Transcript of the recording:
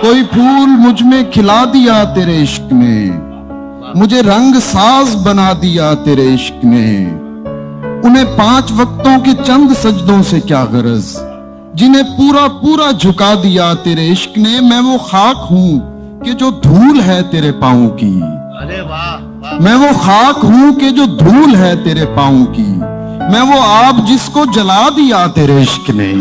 کوئی پھول مجھ میں کھلا دیا تیرے عشق نے۔ مجھے رنگ ساز بنا دیا تیرے عشق نے۔ انہیں پانچ وقتوں کے چند سجدوں سے کیا غرض؟ جنہیں پورا پورا جھکا دیا تیرے عشق نے میں وہ خاک ہوں کہ جو دھول ہے تیرے پاؤں کی۔ میں وہ خاک ہوں کہ جو دھول ہے تیرے پاؤں کی۔ میں وہ آپ جس کو جلا دیا تیرے عشق نے۔